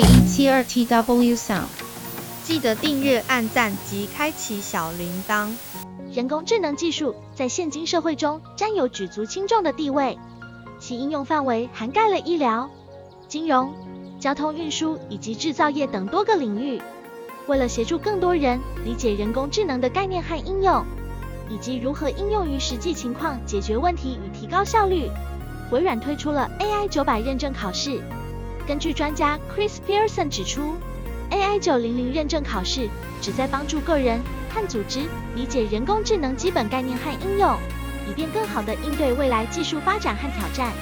一七二 T W Sound。记得订阅、按赞及开启小铃铛。人工智能技术在现今社会中占有举足轻重的地位，其应用范围涵盖了医疗、金融、交通运输以及制造业等多个领域。为了协助更多人理解人工智能的概念和应用，以及如何应用于实际情况解决问题与提高效率，微软推出了 AI 九百认证考试。根据专家 Chris Pearson 指出。AI 九零零认证考试旨在帮助个人和组织理解人工智能基本概念和应用，以便更好地应对未来技术发展和挑战。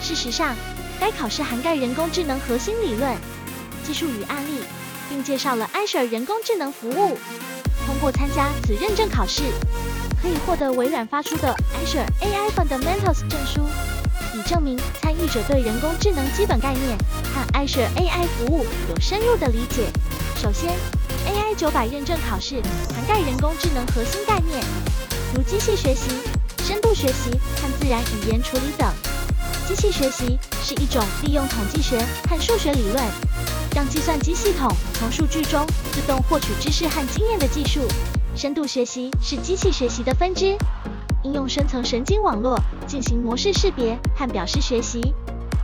事实上，该考试涵盖人工智能核心理论、技术与案例，并介绍了 Azure 人工智能服务。通过参加此认证考试，可以获得微软发出的 Azure AI Fundamentals 证书。以证明参与者对人工智能基本概念和 Azure AI 服务有深入的理解。首先，AI 九百认证考试涵盖人工智能核心概念，如机器学习、深度学习和自然语言处理等。机器学习是一种利用统计学和数学理论，让计算机系统从数据中自动获取知识和经验的技术。深度学习是机器学习的分支。应用深层神经网络进行模式识别和表示学习。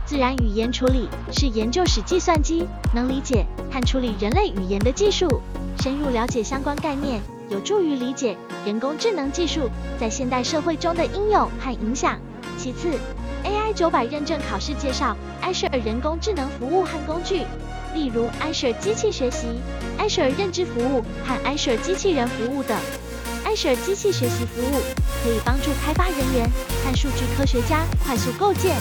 自然语言处理是研究使计算机能理解和处理人类语言的技术。深入了解相关概念，有助于理解人工智能技术在现代社会中的应用和影响。其次，AI 九百认证考试介绍 Azure 人工智能服务和工具，例如 Azure 机器学习、Azure 认知服务和 Azure 机器人服务等。Azure 机器学习服务可以帮助开发人员和数据科学家快速构建、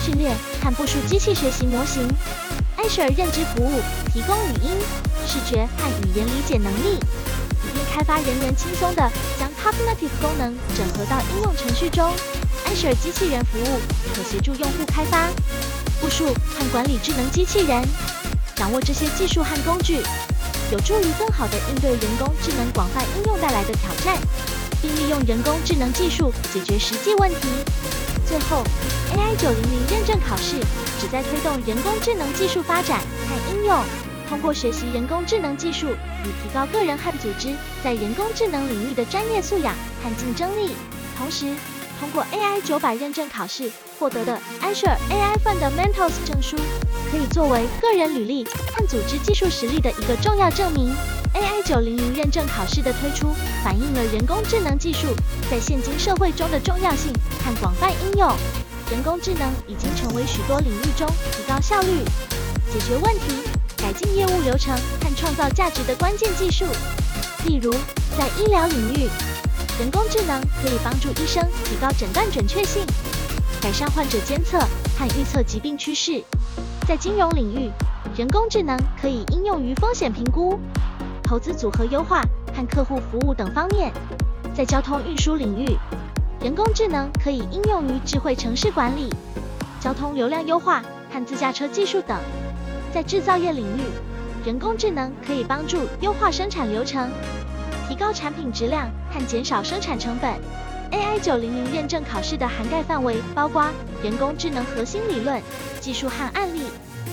训练和部署机器学习模型。Azure 认知服务提供语音、视觉和语言理解能力，以便开发人员轻松地将 Cognitive 功能整合到应用程序中。Azure 机器人服务可协助用户开发、部署和管理智能机器人。掌握这些技术和工具。有助于更好地应对人工智能广泛应用带来的挑战，并利用人工智能技术解决实际问题。最后，AI 九零零认证考试旨在推动人工智能技术发展和应用，通过学习人工智能技术，以提高个人和组织在人工智能领域的专业素养和竞争力。同时，通过 AI 九百认证考试获得的 Azure AI Fundamentals 证书。可以作为个人履历和组织技术实力的一个重要证明。AI 九零零认证考试的推出，反映了人工智能技术在现今社会中的重要性和广泛应用。人工智能已经成为许多领域中提高效率、解决问题、改进业务流程和创造价值的关键技术。例如，在医疗领域，人工智能可以帮助医生提高诊断准确性，改善患者监测和预测疾病趋势。在金融领域，人工智能可以应用于风险评估、投资组合优化和客户服务等方面。在交通运输领域，人工智能可以应用于智慧城市管理、交通流量优化和自驾车技术等。在制造业领域，人工智能可以帮助优化生产流程、提高产品质量和减少生产成本。AI 九零零认证考试的涵盖范围包括人工智能核心理论、技术和案例，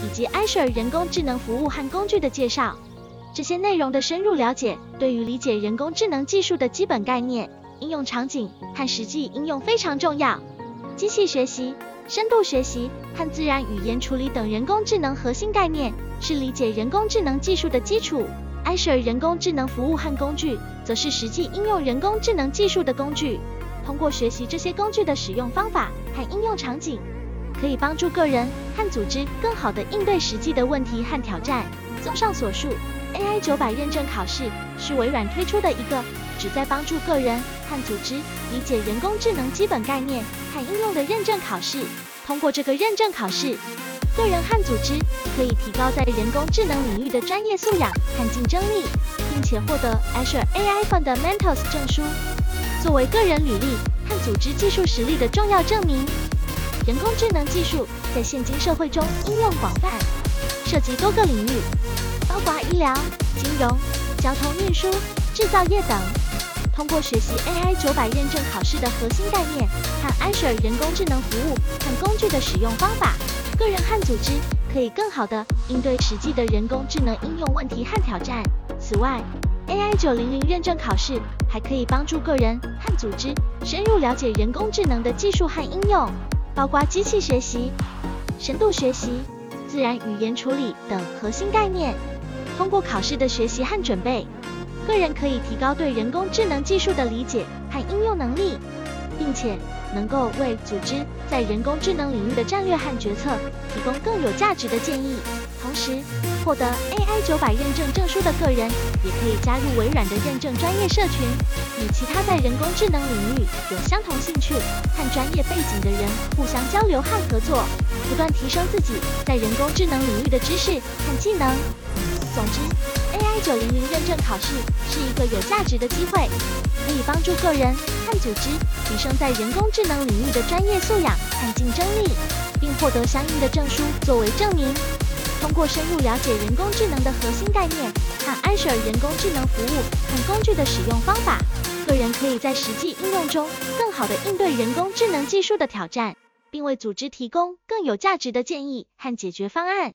以及 Azure 人工智能服务和工具的介绍。这些内容的深入了解，对于理解人工智能技术的基本概念、应用场景和实际应用非常重要。机器学习、深度学习和自然语言处理等人工智能核心概念是理解人工智能技术的基础。Azure 人工智能服务和工具则是实际应用人工智能技术的工具。通过学习这些工具的使用方法和应用场景，可以帮助个人和组织更好地应对实际的问题和挑战。综上所述，AI 九百认证考试是微软推出的一个旨在帮助个人和组织理解人工智能基本概念和应用的认证考试。通过这个认证考试，个人和组织可以提高在人工智能领域的专业素养和竞争力，并且获得 Azure AI Fundamentals 证书。作为个人履历和组织技术实力的重要证明，人工智能技术在现今社会中应用广泛，涉及多个领域，包括医疗、金融、交通运输、制造业等。通过学习 AI 九百认证考试的核心概念和 Azure 人工智能服务和工具的使用方法，个人和组织可以更好地应对实际的人工智能应用问题和挑战。此外，AI 九零零认证考试还可以帮助个人和组织深入了解人工智能的技术和应用，包括机器学习、深度学习、自然语言处理等核心概念。通过考试的学习和准备，个人可以提高对人工智能技术的理解和应用能力，并且能够为组织在人工智能领域的战略和决策提供更有价值的建议。同时，获得 AI 九百认证证书的个人也可以加入微软的认证专业社群，与其他在人工智能领域有相同兴趣和专业背景的人互相交流和合作，不断提升自己在人工智能领域的知识和技能。总之，AI 九零零认证考试是一个有价值的机会，可以帮助个人和组织提升在人工智能领域的专业素养和竞争力，并获得相应的证书作为证明。通过深入了解人工智能的核心概念和 Azure 人工智能服务和工具的使用方法，个人可以在实际应用中更好地应对人工智能技术的挑战，并为组织提供更有价值的建议和解决方案。